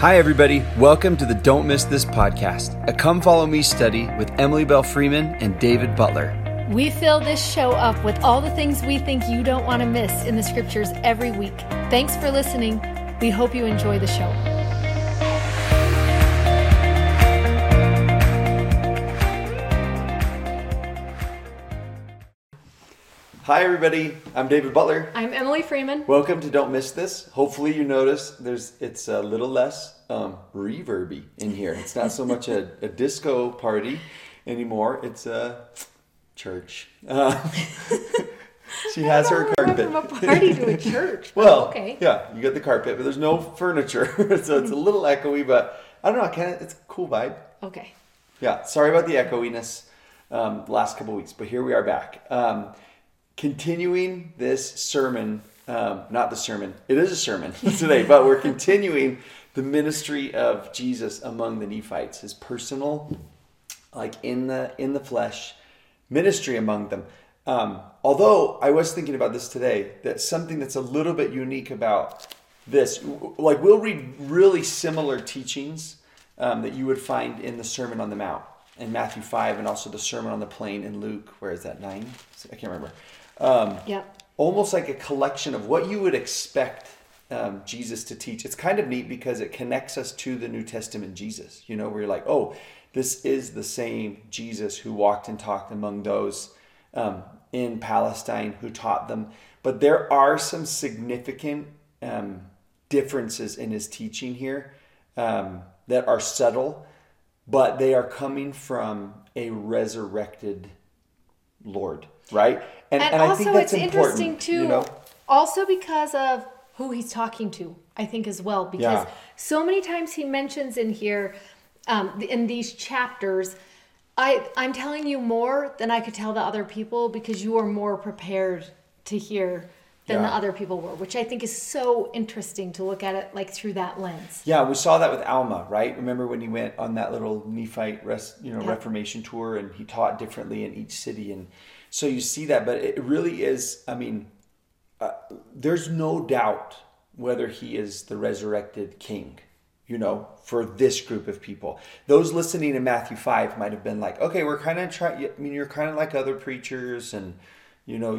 Hi, everybody. Welcome to the Don't Miss This podcast, a come follow me study with Emily Belle Freeman and David Butler. We fill this show up with all the things we think you don't want to miss in the scriptures every week. Thanks for listening. We hope you enjoy the show. Hi, everybody. I'm David Butler. I'm Emily Freeman. Welcome to Don't Miss This. Hopefully, you notice there's it's a little less um, reverby in here. It's not so much a, a disco party anymore. It's a church. Uh, she has her carpet. From a party to a church. Well, okay. yeah, you got the carpet, but there's no furniture, so it's a little echoey. But I don't know. Kind of, it's a cool vibe. Okay. Yeah, sorry about the echoiness um, last couple weeks, but here we are back. Um, continuing this sermon, um, not the sermon, it is a sermon today, but we're continuing the ministry of Jesus among the Nephites, his personal, like in the in the flesh ministry among them. Um, although I was thinking about this today, that something that's a little bit unique about this, like we'll read really similar teachings um, that you would find in the Sermon on the Mount in Matthew 5 and also the Sermon on the Plain in Luke, where is that, 9? I can't remember. Um, Yeah. almost like a collection of what you would expect um, Jesus to teach. It's kind of neat because it connects us to the New Testament Jesus. You know, where you're like, oh, this is the same Jesus who walked and talked among those um, in Palestine who taught them. But there are some significant um, differences in his teaching here um, that are subtle, but they are coming from a resurrected Lord, right? And, I also, think that's it's important, interesting too, You know? also because of who he's talking to, I think, as well. Because Yeah. so many times he mentions in here, um, in these chapters, I, I'm telling you more than I could tell the other people because you are more prepared to hear than the other people were, which I think is so interesting to look at it like through that lens. Yeah, we saw that with Alma, right? Remember when he went on that little Nephite res, you know, Yeah. Reformation tour and he taught differently in each city and so you see that but it really is I mean uh, there's no doubt whether he is the resurrected king, you know, for this group of people. Those listening to Matthew 5 might have been like, "Okay, we're kind of trying I mean you're kind of like other preachers and you know,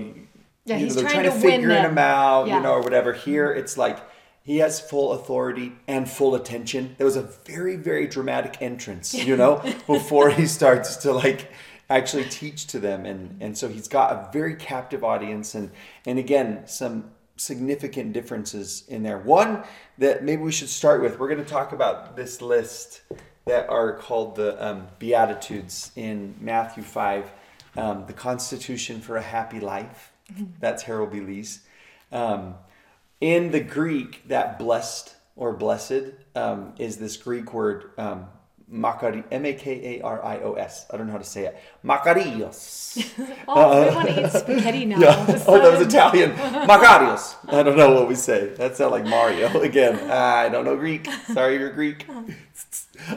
Yeah, you know, they're trying trying, to to figure them. him out, Yeah. you know, or whatever. Here it's like he has full authority and full attention. There was a very, very dramatic entrance, you know, before he starts to like actually teach to them. And, and so he's got a very captive audience and, and again, some significant differences in there. One that maybe we should start with, we're going to talk about this list that are called the um, Beatitudes in Matthew 5, um, the Constitution for a Happy Life. That's Harold B. Lee's. Um, in the Greek, that blessed or blessed um, is this Greek word um, makari, M-A-K-A-R-I-O-S. I don't know how to say it. Makarios. Oh, we want to eat spaghetti now. Yeah. Oh, that was Italian. Makarios. I don't know what we say. That sounds like Mario again. I don't know Greek. Sorry, you're Greek.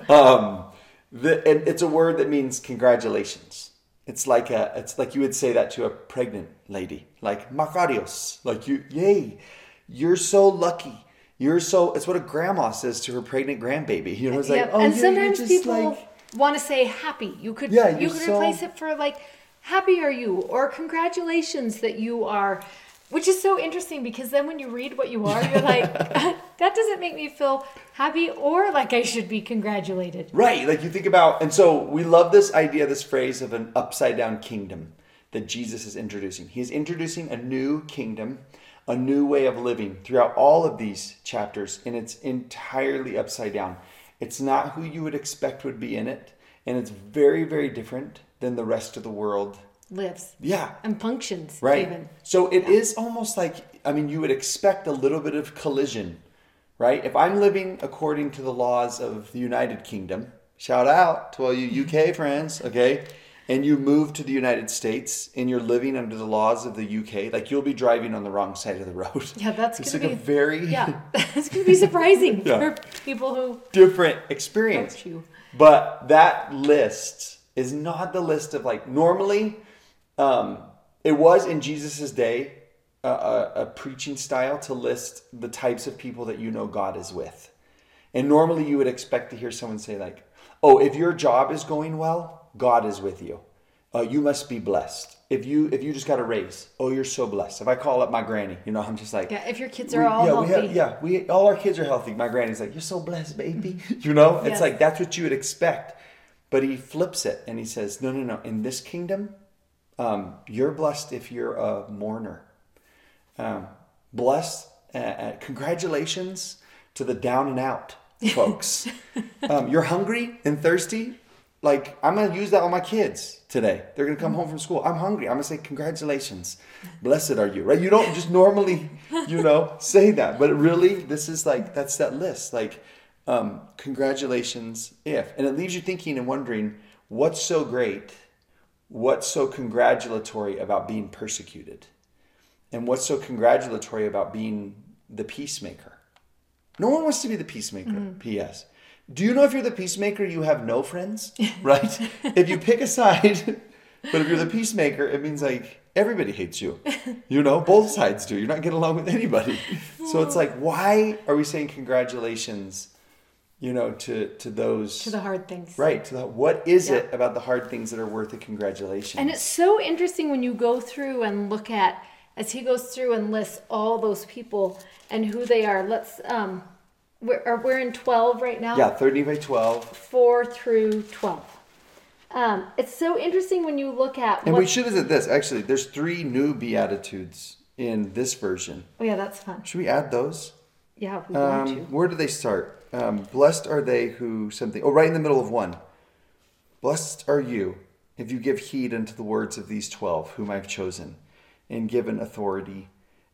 Um, the, and it's a word that means congratulations. It's like a, it's like you would say that to a pregnant lady, like Makarios, like you, yay, you're so lucky. You're so. It's what a grandma says to her pregnant grandbaby. You know, it's like, Yeah, oh, and yeah, sometimes people like, want to say happy. You could Yeah, you could so- replace it for like happy are you or congratulations that you are which is so interesting because then when you read what you are you're like that doesn't make me feel happy or like I should be congratulated. Right, like you think about, and so we love this idea, this phrase of an upside down kingdom that Jesus is introducing. He is introducing a new kingdom, a new way of living throughout all of these chapters, and it's entirely upside down. It's not who you would expect would be in it, and it's very, very different than the rest of the world. Lives Yeah, and functions Right. even. So it is almost like, I mean, you would expect a little bit of collision, right? If I'm living according to the laws of the United Kingdom, shout out to all you UK friends, okay? And you move to the United States and you're living under the laws of the UK, like you'll be driving on the wrong side of the road. Yeah, that's it's gonna like a very Yeah, that's to be surprising Yeah. for people who different experience. But that list is not the list of like normally. Um, it was in Jesus's day a, a, a preaching style to list the types of people that you know God is with. And normally you would expect to hear someone say, like, oh, if your job is going well, God is with you. Uh, you must be blessed. If you if you just got a raise, oh, you're so blessed. If I call up my granny, you know, I'm just like, Yeah, if your kids are we- all yeah, healthy. We have, yeah, we all our kids are healthy. My granny's like, "You're so blessed, baby." You know, it's like that's what you would expect. But he flips it and he says, "No, no, no. In this kingdom, um, you're blessed if you're a mourner. Um, blessed. Uh, uh, congratulations to the down and out folks. um, you're hungry and thirsty. Like I'm gonna use that on my kids today. They're gonna come home from school. I'm hungry. I'm gonna say congratulations. Blessed are you. Right? You don't just normally, you know, say that, but really, this is like that's that list. Like, um, congratulations if, and it leaves you thinking and wondering what's so great, what's so congratulatory about being persecuted, and what's so congratulatory about being the peacemaker. No one wants to be the peacemaker. P.S. Do you know if you're the peacemaker, you have no friends, right? if you pick a side, but if you're the peacemaker, it means like everybody hates you. You know, both sides do. You're not getting along with anybody. So it's like, why are we saying congratulations? You know, to to those to the hard things. right. To the, what is Yeah. it about the hard things that are worth a congratulations? And it's so interesting when you go through and look at as he goes through and lists all those people and who they are. Let's um we're we're in 12 right now. yeah, thirty by twelve. 4 through 12. Um, it's so interesting when you look at And we should visit this. Actually, there's three new beatitudes in this version. Oh yeah, that's fun. Should we add those? Yeah, we want Um, to. where do they start? Um, blessed are they who something. Oh, right in the middle of one. Blessed are you if you give heed unto the words of these twelve whom I've chosen, and given authority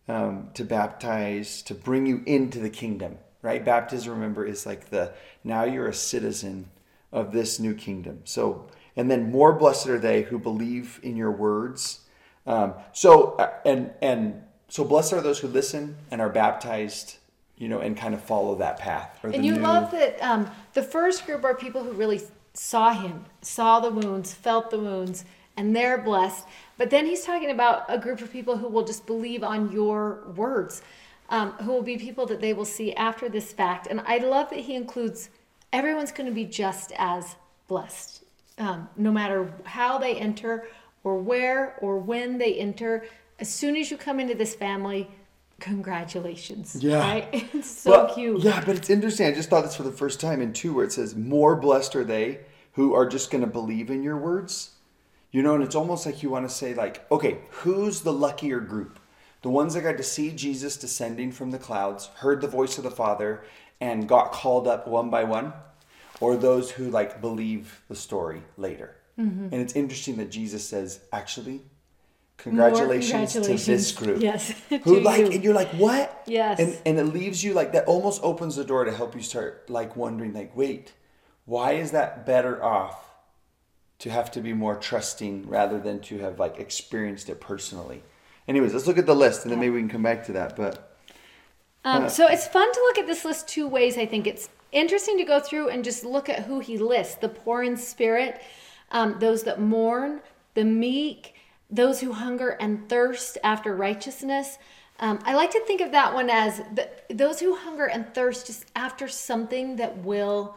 um, to baptize, to bring you into the kingdom. Right? Baptism, remember, is like the now you're a citizen of this new kingdom. So, and then more blessed are they who believe in your words. Um, so, uh, and and so blessed are those who listen and are baptized you know, and kind of follow that path. Or And you new- love that um, the first group are people who really saw him, saw the wounds, felt the wounds, and they're blessed. But then he's talking about a group of people who will just believe on your words, um, who will be people that they will see after this fact. And I love that he includes everyone's going to be just as blessed, um, no matter how they enter or where or when they enter. As soon as you come into this family, congratulations. Yeah. Right? It's so Well, cute. Yeah, but it's interesting. I just thought this for the first time in two, where it says, "More blessed are they who are just going to believe in your words." You know, and it's almost like you want to say, like, okay, who's the luckier group? The ones that got to see Jesus descending from the clouds, heard the voice of the Father, and got called up one by one, or those who like believe the story later. Mm-hmm. And it's interesting that Jesus says, actually, congratulations, to this group. Yes, Who like, you. and you're like, what? Yes. And and it leaves you like that almost opens the door to help you start like wondering, like, wait, why is that better off to have to be more trusting rather than to have like experienced it personally? Anyways, let's look at the list and then maybe we can come back to that. But Um, so it's fun to look at this list two ways. I think it's interesting to go through and just look at who he lists: the poor in spirit, um, those that mourn, the meek, those who hunger and thirst after righteousness. Um, I like to think of that one as the, those who hunger and thirst just after something that will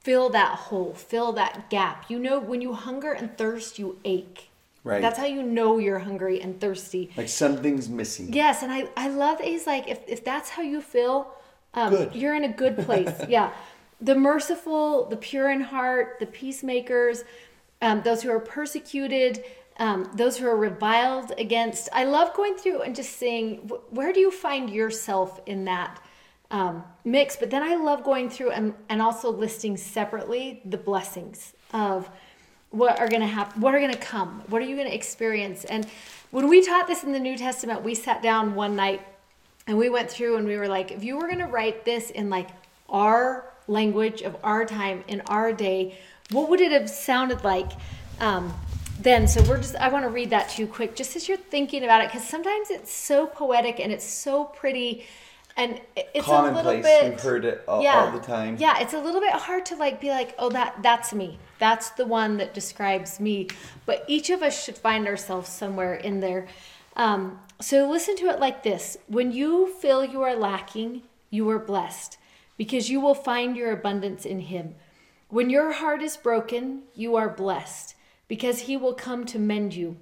fill that hole, fill that gap. You know, when you hunger and thirst, you ache. Right. That's how you know you're hungry and thirsty. like something's missing. Yes, and I, I love that he's like, if, if that's how you feel, um, you're in a good place. yeah. The merciful, the pure in heart, the peacemakers, um, those who are persecuted, um, those who are reviled against. I love going through and just seeing where do you find yourself in that um, mix. But then I love going through and, and also listing separately the blessings of what are going to happen what are going to come? What are you going to experience? And when we taught this in the new testament we sat down one night and we went through and we were like if you were going to write this in like our language of our time in our day what would it have sounded like um, then? So we're just i want to read that to you quick just as you're thinking about it because sometimes it's so poetic and it's so pretty and it- it's a little Commonplace. bit We've heard it all, all the time. yeah, it's a little bit hard to like be like, oh, that that's me. That's the one that describes me. But each of us should find ourselves somewhere in there. Um, so listen to it like this: When you feel you are lacking, you are blessed. because you will find your abundance in Him. When your heart is broken, you are blessed, because He will come to mend you.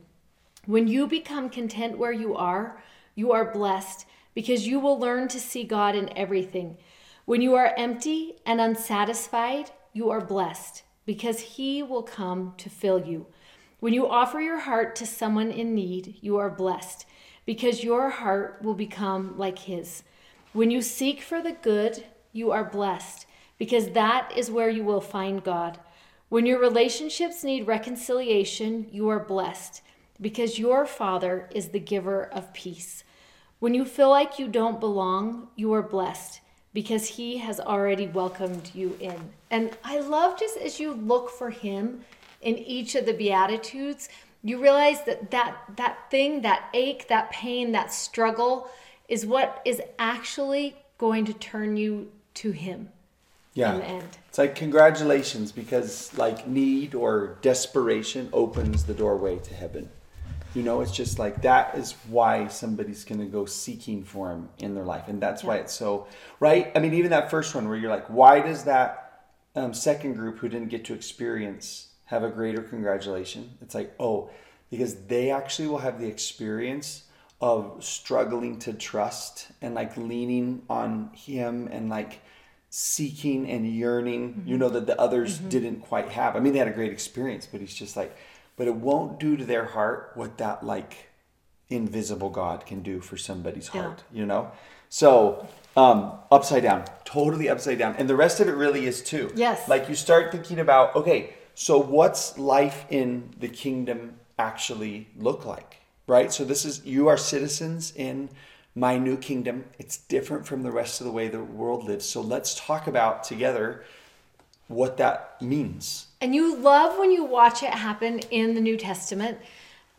When you become content where you are, you are blessed, because you will learn to see God in everything. When you are empty and unsatisfied, you are blessed, because He will come to fill you. When you offer your heart to someone in need, you are blessed, because your heart will become like His. When you seek for the good, you are blessed, because that is where you will find God. When your relationships need reconciliation, you are blessed, because your Father is the giver of peace. When you feel like you don't belong, you are blessed, because He has already welcomed you in. And I love just as you look for Him in each of the Beatitudes, you realize that that, that thing, that ache, that pain, that struggle is what is actually going to turn you to Him Yeah. in the end. It's like congratulations because like need or desperation opens the doorway to heaven. You know, it's just like that is why somebody's going to go seeking for him in their life. And that's why it's so, right? I mean, even that first one where you're like, why does that um, second group who didn't get to experience have a greater congratulation? It's like, oh, because they actually will have the experience of struggling to trust and like leaning on him and like seeking and yearning, you know, that the others didn't quite have. I mean, they had a great experience, but he's just like, but it won't do to their heart what that like invisible God can do for somebody's Yeah. heart, you know? So, um, upside down, totally upside down. And the rest of it really is too. Yes. Like you start thinking about, okay, so what's life in the kingdom actually look like? Right? So this is you are citizens in my new kingdom. It's different from the rest of the way the world lives. So let's talk about together what that means. And you love when you watch it happen in the New Testament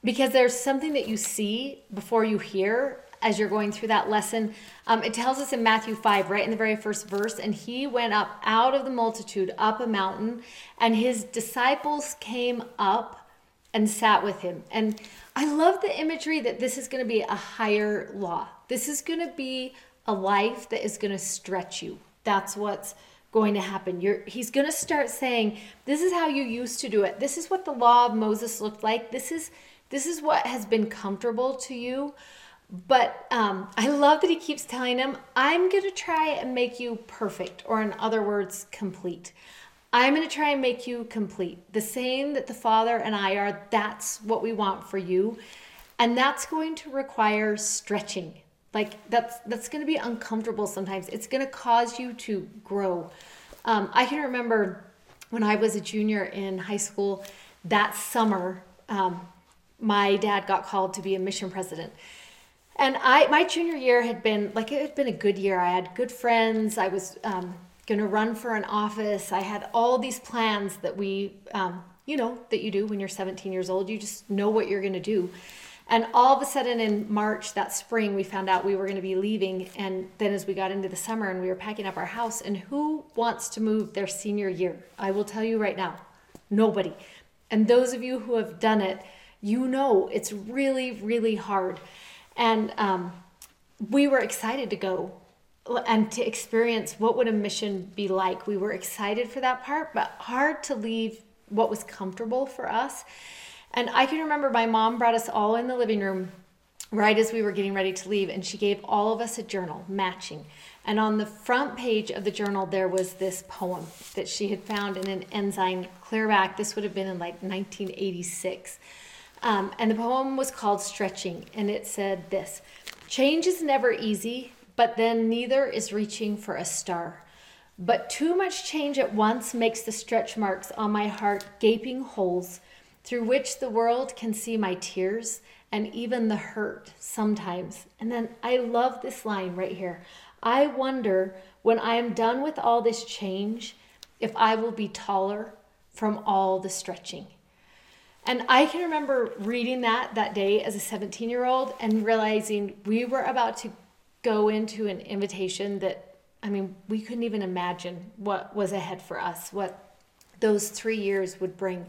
because there's something that you see before you hear as you're going through that lesson. Um, it tells us in Matthew 5, right in the very first verse, and he went up out of the multitude up a mountain, and his disciples came up and sat with him. And I love the imagery that this is going to be a higher law. This is going to be a life that is going to stretch you. That's what's going to happen. You're, he's going to start saying, "This is how you used to do it. This is what the law of Moses looked like. This is this is what has been comfortable to you." But um, I love that he keeps telling him, "I'm going to try and make you perfect, or in other words, complete." I'm going to try and make you complete. The same that the Father and I are, that's what we want for you. And that's going to require stretching. Like that's that's going to be uncomfortable sometimes. It's going to cause you to grow. Um, I can remember when I was a junior in high school, that summer, um, my dad got called to be a mission president. And I, my junior year had been like it had been a good year. I had good friends. I was um, going to run for an office. I had all these plans that we, um, you know, that you do when you're 17 years old. You just know what you're going to do. And all of a sudden in March that spring, we found out we were going to be leaving. And then as we got into the summer and we were packing up our house, and who wants to move their senior year? I will tell you right now, nobody. And those of you who have done it, you know it's really, really hard. And um, we were excited to go and to experience what would a mission be like. We were excited for that part, but hard to leave what was comfortable for us. And I can remember my mom brought us all in the living room right as we were getting ready to leave, and she gave all of us a journal matching. And on the front page of the journal, there was this poem that she had found in an Ensign clear back. This would have been in like 1986. Um, and the poem was called Stretching, and it said this Change is never easy, but then neither is reaching for a star. But too much change at once makes the stretch marks on my heart gaping holes through which the world can see my tears and even the hurt sometimes. And then I love this line right here. I wonder when I am done with all this change if I will be taller from all the stretching. And I can remember reading that that day as a 17 year old and realizing we were about to go into an invitation that, I mean, we couldn't even imagine what was ahead for us, what those three years would bring.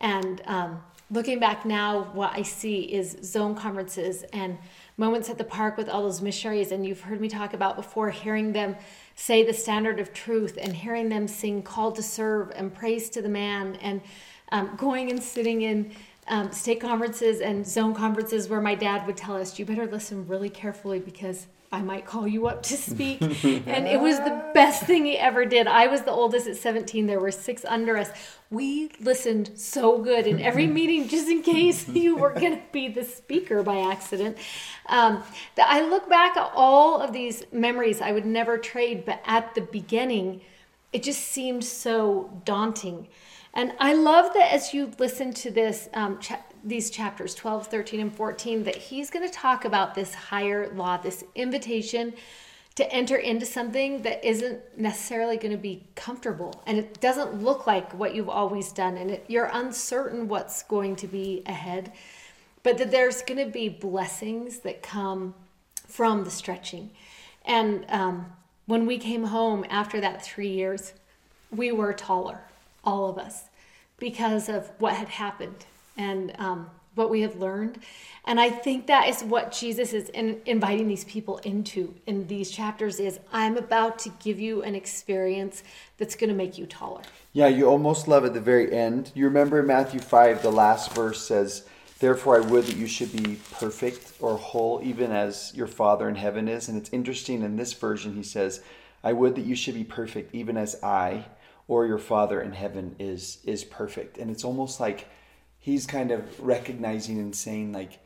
And um, looking back now, what I see is zone conferences and moments at the park with all those missionaries, and you've heard me talk about before, hearing them say the standard of truth and hearing them sing call to serve and praise to the man. And um, going and sitting in um, state conferences and zone conferences where my dad would tell us, you better listen really carefully because I might call you up to speak. and it was the best thing he ever did. I was the oldest at 17. There were six under us. We listened so good in every meeting just in case you were going to be the speaker by accident. Um, I look back at all of these memories I would never trade, but at the beginning, it just seemed so daunting. And I love that as you listen to this, um, these chapters 12, 13, and 14, that he's going to talk about this higher law, this invitation to enter into something that isn't necessarily going to be comfortable. And it doesn't look like what you've always done and it, you're uncertain what's going to be ahead but that there's going to be blessings that come from the stretching. And um, when we came home after that three years we were taller all of us because of what had happened and um, what we have learned. And I think that is what Jesus is in, inviting these people into in these chapters is I'm about to give you an experience that's going to make you taller. Yeah, you almost love at the very end. You remember in Matthew 5, the last verse says, Therefore, I would that you should be perfect or whole, even as your Father in heaven is. And it's interesting in this version, he says, I would that you should be perfect, even as I or your Father in heaven is is perfect. And it's almost like he's kind of recognizing and saying like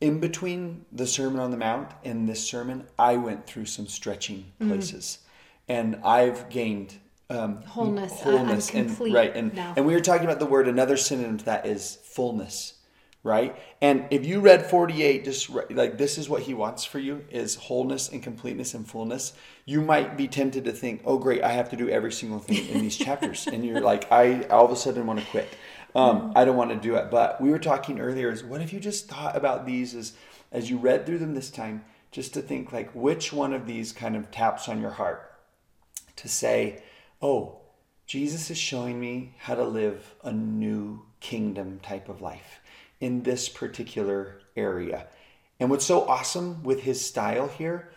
in between the sermon on the mount and this sermon i went through some stretching mm. places mm. and i've gained um, wholeness, wholeness, uh, and right, and now. and we were talking about the word. Another synonym to that is fullness, right? And if you read forty eight, just like this is what he wants for you is wholeness and completeness and fullness. You might be tempted to think, oh great, I have to do every single thing in these chapters, and you're like, I all of a sudden want to quit. Um, I don't want to do it. But we were talking earlier is what if you just thought about these as as you read through them this time, just to think like which one of these kind of taps on your heart to say, oh, Jesus is showing me how to live a new kingdom type of life in this particular area. And what's so awesome with his style here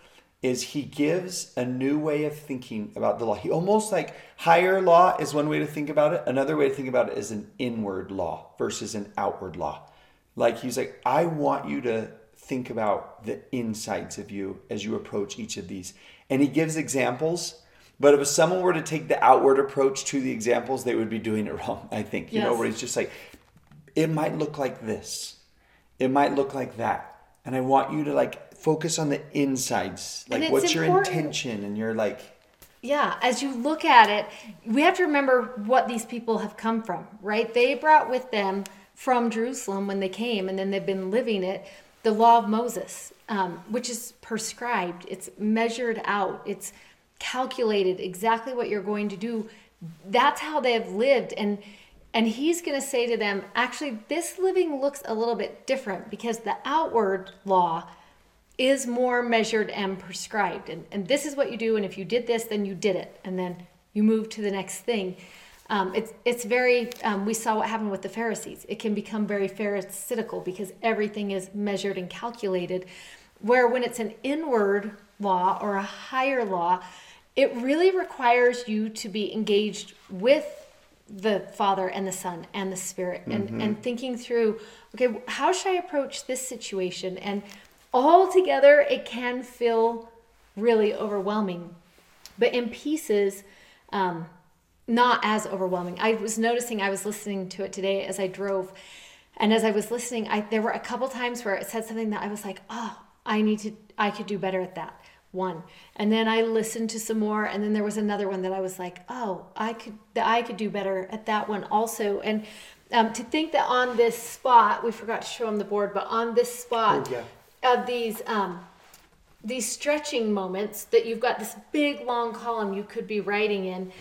is he gives a new way of thinking about the law. He almost like higher law is one way to think about it. Another way to think about it is an inward law versus an outward law. Like he's like, I want you to think about the insides of you as you approach each of these. And he gives examples. But if someone were to take the outward approach to the examples, they would be doing it wrong, I think. You yes. know, where he's just like, it might look like this. It might look like that. And I want you to like focus on the insides. Like, what's your intention? And you're like, yeah, as you look at it, we have to remember what these people have come from, right? They brought with them from Jerusalem when they came, and then they've been living it, the law of Moses, um, which is prescribed, it's measured out, it's calculated exactly what you're going to do. That's how they have lived. And and he's going to say to them, actually, this living looks a little bit different because the outward law is more measured and prescribed. And, and this is what you do. And if you did this, then you did it. And then you move to the next thing. Um, it's, it's very, um, we saw what happened with the Pharisees. It can become very pharisaical because everything is measured and calculated. Where when it's an inward law or a higher law, it really requires you to be engaged with the Father and the Son and the Spirit and, mm-hmm. and thinking through, okay, how should I approach this situation? And all together, it can feel really overwhelming. But in pieces, um, not as overwhelming. I was noticing, I was listening to it today as I drove. And as I was listening, I, there were a couple times where it said something that I was like, oh, I need to, I could do better at that one. And then I listened to some more. And then there was another one that I was like, oh, I could, I could do better at that one also. And um, to think that on this spot, we forgot to show them the board, but on this spot, oh, yeah of these um, these stretching moments that you've got this big long column you could be writing in.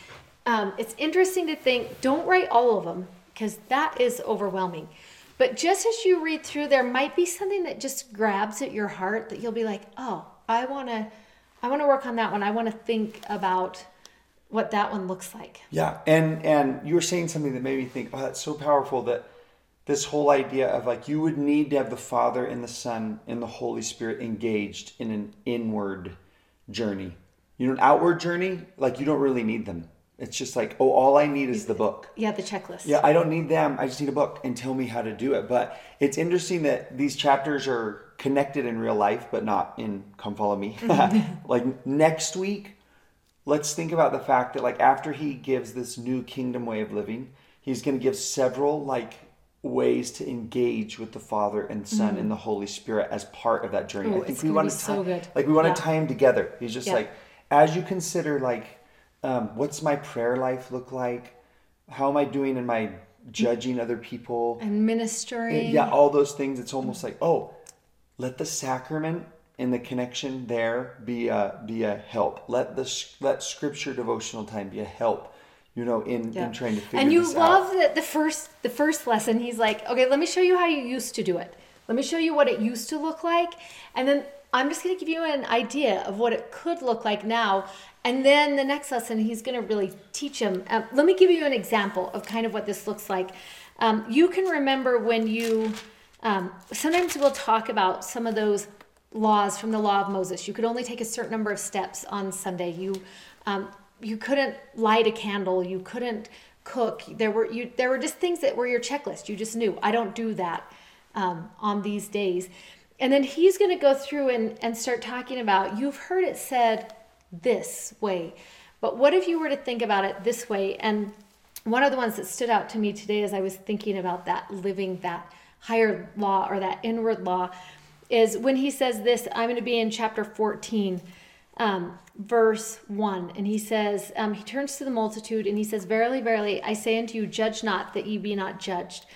Um, it's interesting to think. Don't write all of them because that is overwhelming. But just as you read through, there might be something that just grabs at your heart that you'll be like, "Oh, I want to, I want to work on that one. I want to think about what that one looks like." Yeah, and and you were saying something that made me think, "Oh, that's so powerful." That this whole idea of like you would need to have the Father and the Son and the Holy Spirit engaged in an inward journey. You know, an outward journey, like you don't really need them. It's just like, oh, all I need is the book. Yeah, the checklist. Yeah, I don't need them. I just need a book and tell me how to do it. But it's interesting that these chapters are connected in real life, but not in Come Follow Me. Mm-hmm. like next week, let's think about the fact that like after he gives this new kingdom way of living, he's going to give several like ways to engage with the Father and Son and the Holy Spirit as part of that journey. Ooh, I think it's we want to so tie, good. like we want Yeah. to tie them together. He's just Yeah. like as you consider like um, what's my prayer life look like? How am I doing in my judging other people? And ministering. yeah, all those things. It's almost like oh, let the sacrament and the connection there be a be a help. Let the let scripture devotional time be a help. You know, in Yeah. in trying to figure out. and you love that the first the first lesson. He's like okay let me show you how you used to do it. Let me show you what it used to look like and then i'm just going to give you an idea of what it could look like now and then the next lesson he's going to really teach him. Uh, let me give you an example of kind of what this looks like. Um, you can remember when you um, sometimes we'll talk about some of those laws from the law of moses. You could only take a certain number of steps on sunday. You um, you couldn't light a candle you couldn't cook. There were you there were just things that were your checklist. You just knew i don't do that um, on these days. And then he's going to go through and, and start talking about you've heard it said this way but what if you were to think about it this way? And one of the ones that stood out to me today as i was thinking about that living that higher law or that inward law is when he says this i'm going to be in chapter 14 um, verse 1 and he says um, he turns to the multitude and he says verily verily i say unto you judge not that ye be not judged.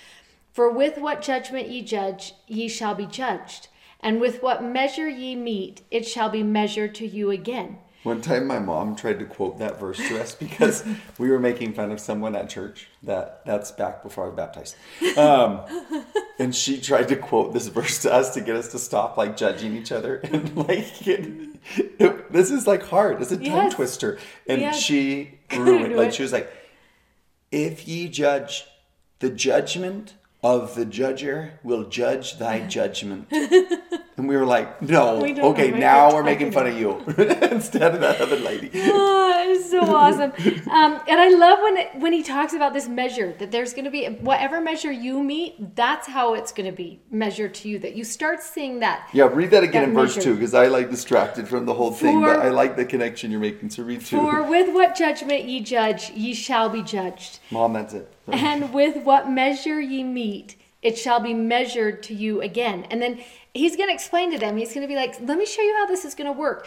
For with what judgment ye judge ye shall be judged and with what measure ye meet it shall be measured to you again One time, my mom tried to quote that verse to us because we were making fun of someone at church. That that's back before I was baptized, um, and she tried to quote this verse to us to get us to stop like judging each other and like. It, it- this is like hard. It's a tongue Yes. twister, and Yes. she ruined. Like it. she was like, "If ye judge, the judgment of the judger will judge thy judgment." And we were like, no, We okay, now we're making fun of you instead of that other lady. oh, it's so awesome. Um, and I love when it, when he talks about this measure that there's going to be whatever measure you meet, that's how it's going to be measured to you. That you start seeing that. Yeah, read that again That in verse measure. 2 because I like distracted from the whole thing, but I like the connection you're making. So read 2. For with what judgment ye judge, ye shall be judged, Mom, that's it. And with what measure ye meet, it shall be measured to you again. And then he's going to explain to them. He's going to be like, "Let me show you how this is going to work."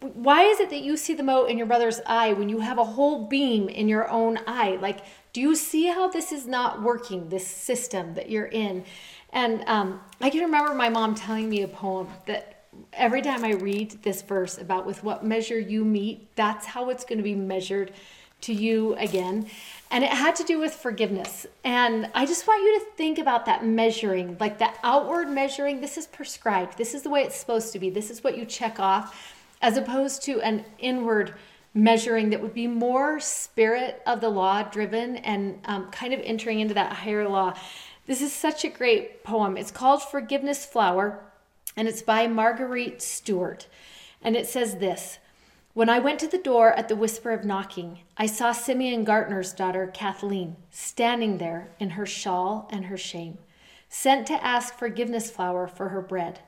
Why is it that you see the mote in your brother's eye when you have a whole beam in your own eye? Like, do you see how this is not working, this system that you're in? And um, I can remember my mom telling me a poem that every time I read this verse about with what measure you meet, that's how it's going to be measured to you again. And it had to do with forgiveness. And I just want you to think about that measuring, like the outward measuring. This is prescribed, this is the way it's supposed to be, this is what you check off, as opposed to an inward measuring that would be more spirit of the law driven and um, kind of entering into that higher law. This is such a great poem. It's called Forgiveness Flour, and it's by Marguerite Stewart. And it says this When I went to the door at the whisper of knocking, I saw Simeon Gartner's daughter, Kathleen, standing there in her shawl and her shame, sent to ask forgiveness flour for her bread.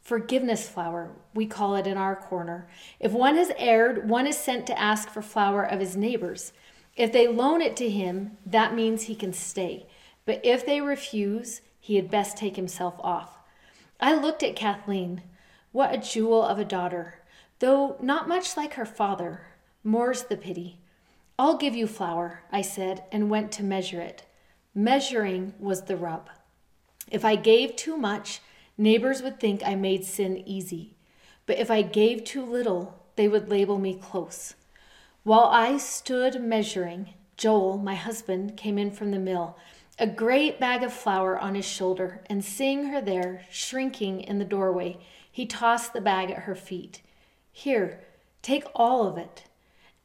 Forgiveness flour, we call it in our corner. If one has erred, one is sent to ask for flour of his neighbors. If they loan it to him, that means he can stay. But if they refuse, he had best take himself off. I looked at Kathleen. What a jewel of a daughter, though not much like her father. More's the pity. I'll give you flour, I said, and went to measure it. Measuring was the rub. If I gave too much, neighbors would think I made sin easy. But if I gave too little, they would label me close. While I stood measuring, Joel, my husband, came in from the mill, a great bag of flour on his shoulder, and seeing her there, shrinking in the doorway, he tossed the bag at her feet. Here, take all of it.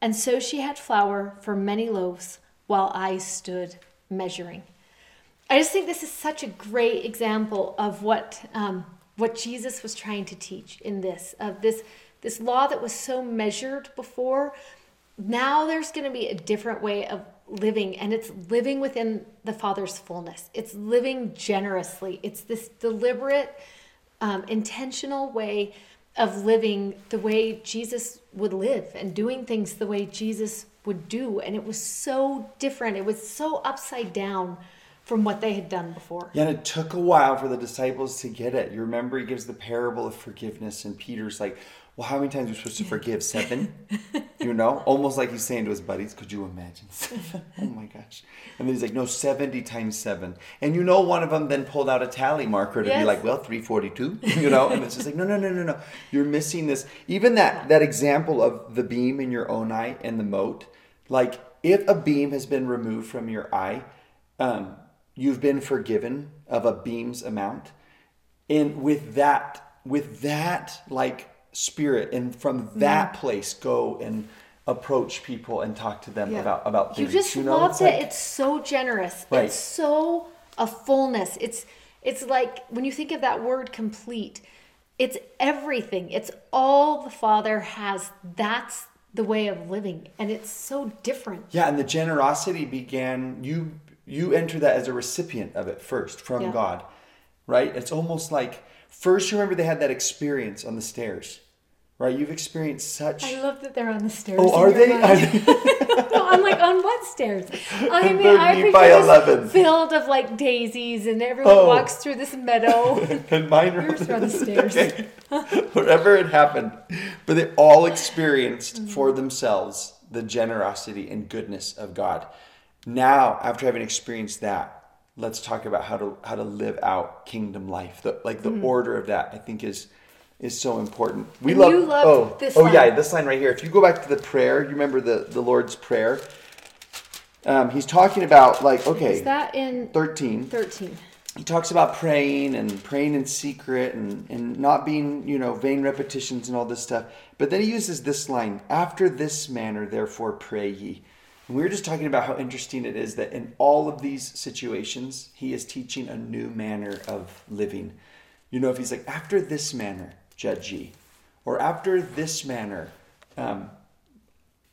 And so she had flour for many loaves while I stood measuring. I just think this is such a great example of what um, what Jesus was trying to teach in this of this this law that was so measured before. Now there's going to be a different way of living, and it's living within the Father's fullness. It's living generously. It's this deliberate, um, intentional way of living the way Jesus would live and doing things the way Jesus would do. And it was so different. It was so upside down from what they had done before. Yeah, and it took a while for the disciples to get it. You remember he gives the parable of forgiveness, and Peter's like, Well, how many times are we supposed to forgive? Seven? you know? Almost like he's saying to his buddies, Could you imagine? Seven? Oh my gosh. And then he's like, No, 70 times seven. And you know, one of them then pulled out a tally marker to Yes. be like, Well, 342, you know? And it's just like, No, no, no, no, no. You're missing this. Even that, that example of the beam in your own eye and the mote, like, if a beam has been removed from your eye, um, you've been forgiven of a beam's amount and with that with that like spirit and from that place go and approach people and talk to them Yeah. about about You things just you know loved it. like- It's so generous. Right. It's so a fullness. It's it's like when you think of that word complete, it's everything. It's all the Father has. That's the way of living. And it's so different. yeah and the generosity began you you enter that as a recipient of it first from Yeah. god right it's almost like first you remember they had that experience on the stairs right you've experienced such I love that they're on the stairs. oh in are they no, I'm like, on what stairs? I mean, I picture by this 11. field of like daisies, and everyone Oh. walks through this meadow. and mine are Yours are on the stairs. Okay. Whatever had happened. But they all experienced Mm-hmm. for themselves the generosity and goodness of God. Now, after having experienced that, let's talk about how to how to live out kingdom life. The, like the order of that, I think is is so important. We Mm-hmm. And love oh, this oh line. yeah, this line right here. If you go back to the prayer, you remember the the Lord's prayer. Um, he's talking about like okay, Is that in 13 13? he talks about praying and praying in secret and, and not being, you know, vain repetitions and all this stuff. But then he uses this line, after this manner, therefore pray ye. And we were just talking about how interesting it is that in all of these situations, he is teaching a new manner of living. You know, if he's like, after this manner, judge ye, or after this manner, um,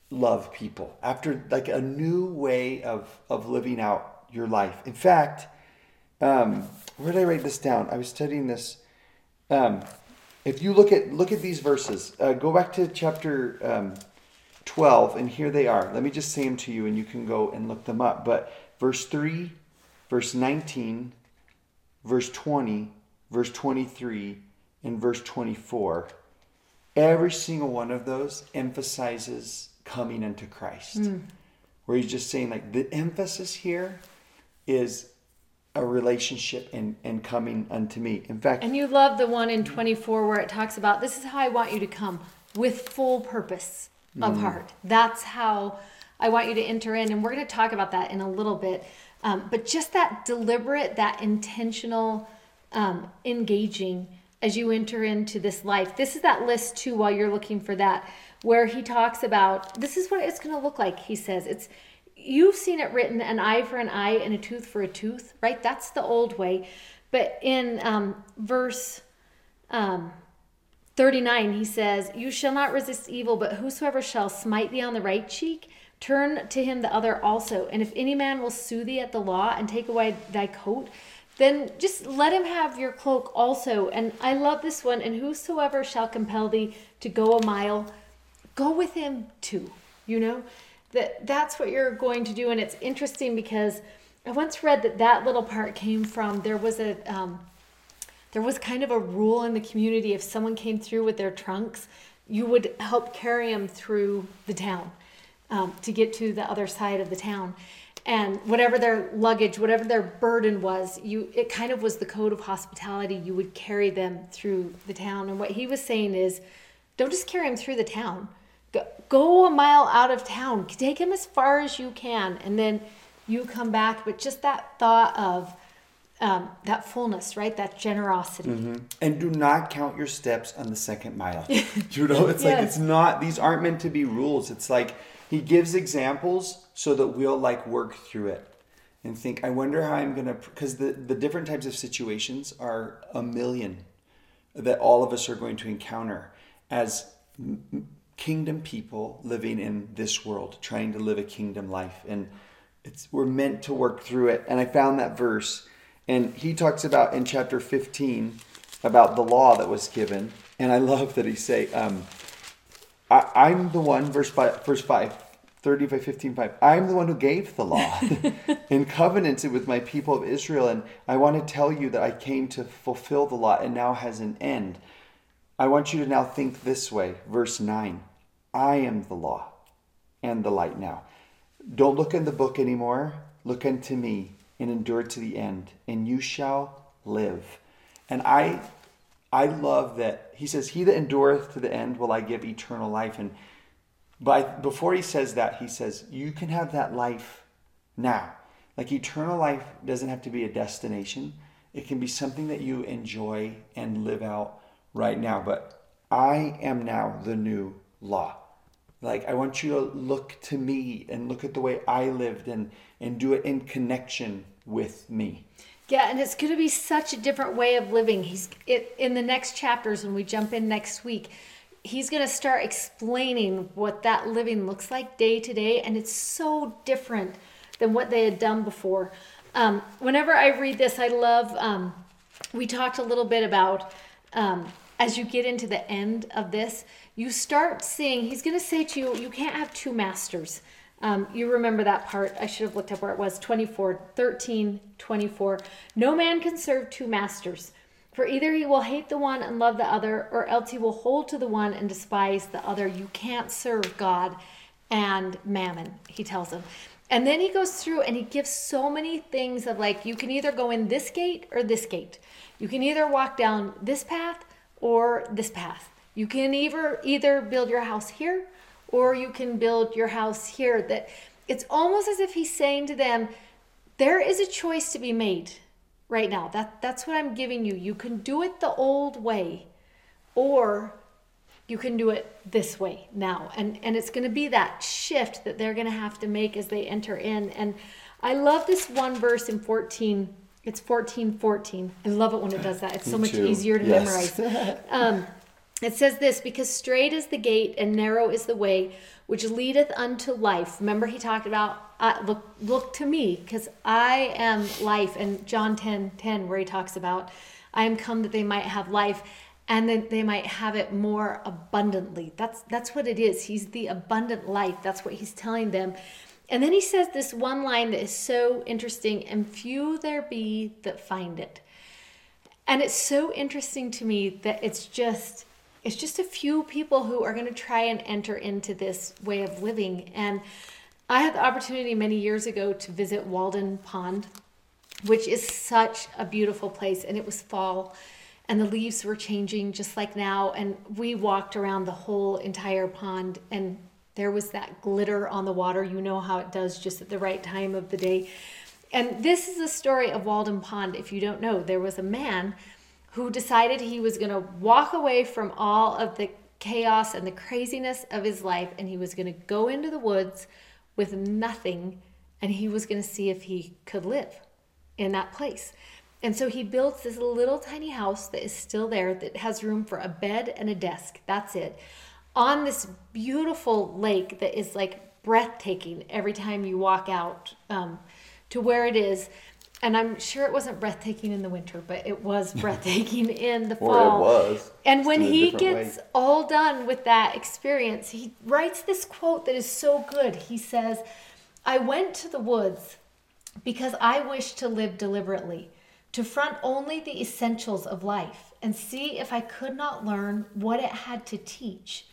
love people, after like a new way of, of living out your life. In fact, um, where did I write this down? I was studying this. Um, if you look at look at these verses, uh, go back to chapter um, twelve, and here they are. Let me just say them to you, and you can go and look them up. But verse three, verse nineteen, verse twenty, verse twenty-three, and verse twenty-four. Every single one of those emphasizes coming unto Christ. Where he's just saying, like, the emphasis here is a relationship and, and coming unto me. In fact, And you love the one in 24 where it talks about this is how I want you to come with full purpose of heart. That's how I want you to enter in. And we're going to talk about that in a little bit. Um, but just that deliberate, that intentional um, engaging as you enter into this life. This is that list too, while you're looking for that, where he talks about this is what it's going to look like. He says it's you've seen it written an eye for an eye and a tooth for a tooth, right? That's the old way. But in um, verse um, 39, he says, You shall not resist evil, but whosoever shall smite thee on the right cheek, turn to him the other also. And if any man will sue thee at the law and take away thy coat, then just let him have your cloak also. And I love this one. And whosoever shall compel thee to go a mile, go with him too. You know, that that's what you're going to do. And it's interesting because I once read that that little part came from there was a um, there was kind of a rule in the community if someone came through with their trunks, you would help carry them through the town um, to get to the other side of the town. And whatever their luggage, whatever their burden was, you it kind of was the code of hospitality. You would carry them through the town. And what he was saying is, don't just carry them through the town. Go, go a mile out of town. Take them as far as you can, and then you come back. But just that thought of um, that fullness, right? That generosity. and do not count your steps on the second mile. you know, it's like it's not. These aren't meant to be rules. It's like he gives examples so that we'll like work through it. and think, I wonder how I'm going to, because the, the different types of situations are a million that all of us are going to encounter as kingdom people living in this world, trying to live a kingdom life. And it's, we're meant to work through it. And I found that verse, and he talks about in chapter 15 about the law that was given. And I love that he say, um, I, am the one, verse five, verse five, 30 by 15, 5. I'm the one who gave the law and covenanted with my people of Israel. And I want to tell you that I came to fulfill the law and now has an end. I want you to now think this way. Verse 9 I am the law and the light now. Don't look in the book anymore. Look unto me and endure to the end, and you shall live. And I I love that he says, He that endureth to the end will I give eternal life. And but before he says that, he says, You can have that life now. Like eternal life doesn't have to be a destination, it can be something that you enjoy and live out right now. But I am now the new law. Like I want you to look to me and look at the way I lived and and do it in connection with me. Yeah, and it's going to be such a different way of living. He's it, in the next chapters when we jump in next week. He's going to start explaining what that living looks like day to day, and it's so different than what they had done before. Um, whenever I read this, I love. Um, we talked a little bit about um, as you get into the end of this, you start seeing. He's going to say to you, "You can't have two masters." Um, you remember that part. I should have looked up where it was 24, 13, 24. No man can serve two masters, for either he will hate the one and love the other, or else he will hold to the one and despise the other. You can't serve God and mammon, he tells them. And then he goes through and he gives so many things of like, you can either go in this gate or this gate. You can either walk down this path or this path. You can either either build your house here or you can build your house here. That it's almost as if he's saying to them, there is a choice to be made right now. That that's what I'm giving you. You can do it the old way, or you can do it this way now. And and it's going to be that shift that they're going to have to make as they enter in. And I love this one verse in 14. It's 14 14. I love it when it does that. It's so much easier to yes. memorize. Um, it says this because straight is the gate and narrow is the way which leadeth unto life. Remember, he talked about uh, look look to me because I am life. And John 10 10, where he talks about I am come that they might have life and that they might have it more abundantly. That's that's what it is. He's the abundant life. That's what he's telling them. And then he says this one line that is so interesting, and few there be that find it. And it's so interesting to me that it's just it's just a few people who are going to try and enter into this way of living. And I had the opportunity many years ago to visit Walden Pond, which is such a beautiful place. And it was fall, and the leaves were changing just like now. And we walked around the whole entire pond, and there was that glitter on the water. You know how it does just at the right time of the day. And this is the story of Walden Pond. If you don't know, there was a man who decided he was going to walk away from all of the chaos and the craziness of his life and he was going to go into the woods with nothing and he was going to see if he could live in that place. And so he builds this little tiny house that is still there that has room for a bed and a desk. That's it. On this beautiful lake that is like breathtaking every time you walk out um, to where it is and I'm sure it wasn't breathtaking in the winter, but it was breathtaking in the fall. Or it was. And when he gets way. all done with that experience, he writes this quote that is so good. He says, I went to the woods because I wished to live deliberately, to front only the essentials of life and see if I could not learn what it had to teach,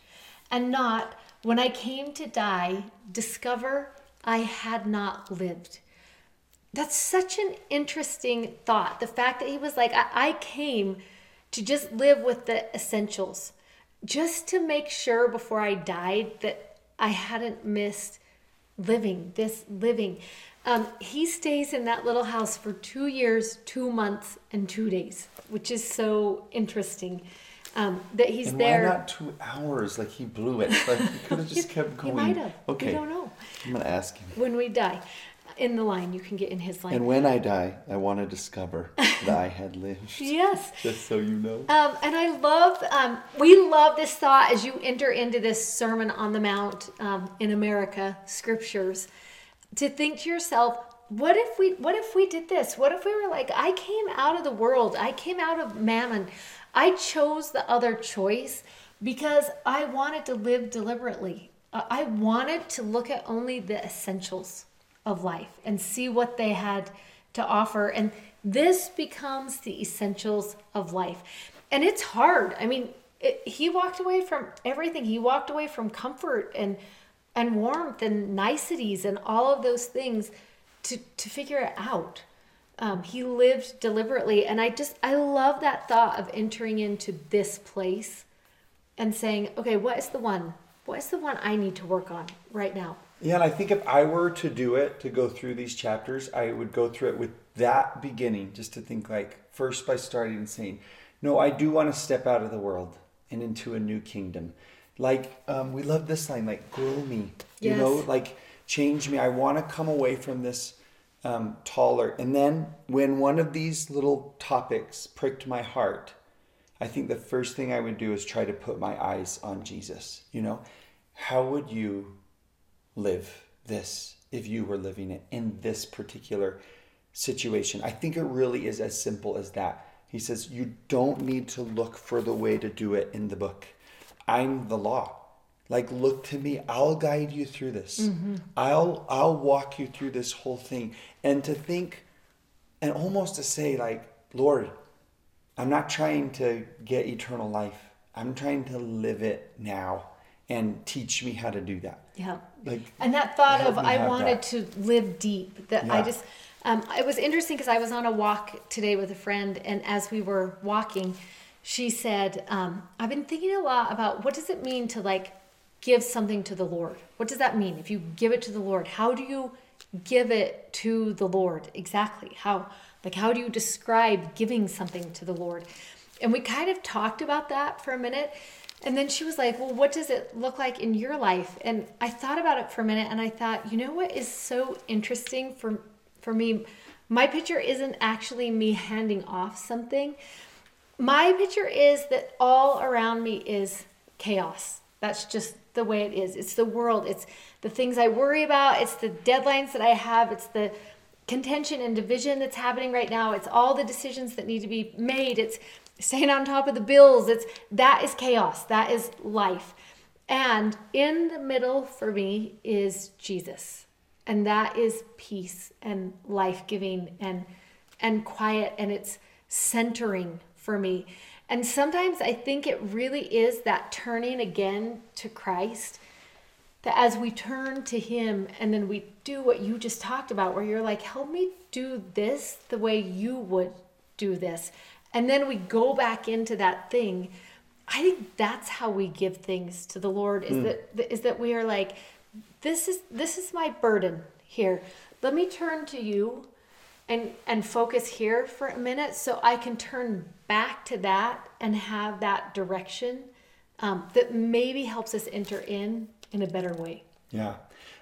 and not, when I came to die, discover I had not lived that's such an interesting thought. The fact that he was like, I, I came to just live with the essentials, just to make sure before I died that I hadn't missed living, this living. Um, he stays in that little house for two years, two months, and two days, which is so interesting. Um, that he's and there. Why not two hours? Like he blew it. Like he could have just kept going. He might have. Okay. We don't know. I'm gonna ask him when we die. In the line. You can get in his line. And when I die, I want to discover that I had lived. yes. Just so you know. Um, and I love, um, we love this thought as you enter into this Sermon on the Mount um, in America scriptures to think to yourself, what if we what if we did this what if we were like i came out of the world i came out of mammon i chose the other choice because i wanted to live deliberately i wanted to look at only the essentials of life and see what they had to offer and this becomes the essentials of life and it's hard i mean it, he walked away from everything he walked away from comfort and and warmth and niceties and all of those things to to figure it out. Um, he lived deliberately, and I just I love that thought of entering into this place and saying, okay, what is the one? What is the one I need to work on right now? Yeah, and I think if I were to do it, to go through these chapters, I would go through it with that beginning, just to think like first by starting and saying, no, I do want to step out of the world and into a new kingdom. Like um, we love this line, like grow me, you Yes. know, like change me. I want to come away from this um, taller. And then when one of these little topics pricked my heart, I think the first thing I would do is try to put my eyes on Jesus. You know, how would you live this if you were living it in this particular situation? I think it really is as simple as that. He says, You don't need to look for the way to do it in the book. I'm the law. Like look to me. I'll guide you through this. Mm-hmm. I'll I'll walk you through this whole thing. And to think and almost to say like, Lord, I'm not trying to get eternal life. I'm trying to live it now and teach me how to do that. Yeah. Like And that thought of I wanted that. to live deep. That I just um, it was interesting because I was on a walk today with a friend, and as we were walking, she said, um, "I've been thinking a lot about what does it mean to like give something to the Lord. What does that mean? If you give it to the Lord, how do you give it to the Lord exactly? How like how do you describe giving something to the Lord?" And we kind of talked about that for a minute. And then she was like, Well, what does it look like in your life? And I thought about it for a minute and I thought, you know what is so interesting for for me? My picture isn't actually me handing off something. My picture is that all around me is chaos. That's just the way it is. It's the world. It's the things I worry about. It's the deadlines that I have. It's the contention and division that's happening right now. It's all the decisions that need to be made. It's staying on top of the bills. It's that is chaos. That is life. And in the middle for me is Jesus. And that is peace and life-giving and and quiet and it's centering for me. And sometimes I think it really is that turning again to Christ that as we turn to him and then we do what you just talked about where you're like help me do this the way you would do this and then we go back into that thing i think that's how we give things to the lord is that is that we are like this is this is my burden here let me turn to you and and focus here for a minute so i can turn back to that and have that direction um, that maybe helps us enter in in a better way. Yeah.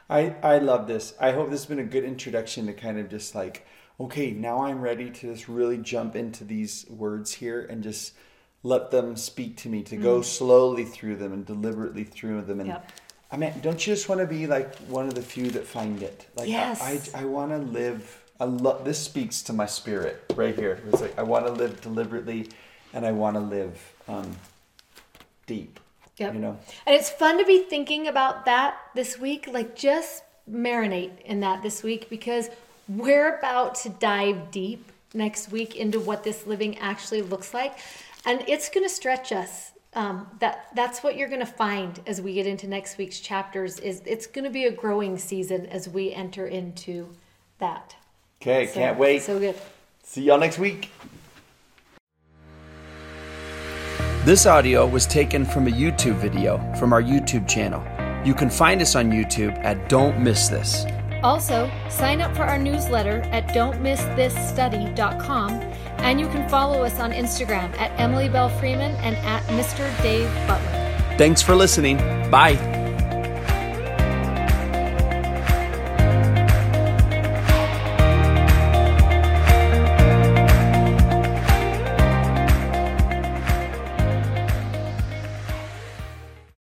I, I love this. I hope this has been a good introduction to kind of just like, okay, now I'm ready to just really jump into these words here and just let them speak to me, to go slowly through them and deliberately through them. And Mm. Yep. I mean, don't you just want to be like one of the few that find it? Like, Yes. I, I, I want to live. I love this speaks to my spirit right here. It's like I want to live deliberately, and I want to live um, deep. Yep. You know. And it's fun to be thinking about that this week. Like, just marinate in that this week because we're about to dive deep next week into what this living actually looks like. And it's going to stretch us. Um, that that's what you're going to find as we get into next week's chapters is it's going to be a growing season as we enter into that Okay, So- can't wait. so good See y'all next week. This audio was taken from a YouTube video from our YouTube channel. You can find us on YouTube at Don't Miss This. Also, sign up for our newsletter at don'tmissthisstudy.com and you can follow us on Instagram at Emily Belle Freeman and at Mr. Dave Butler. Thanks for listening. Bye.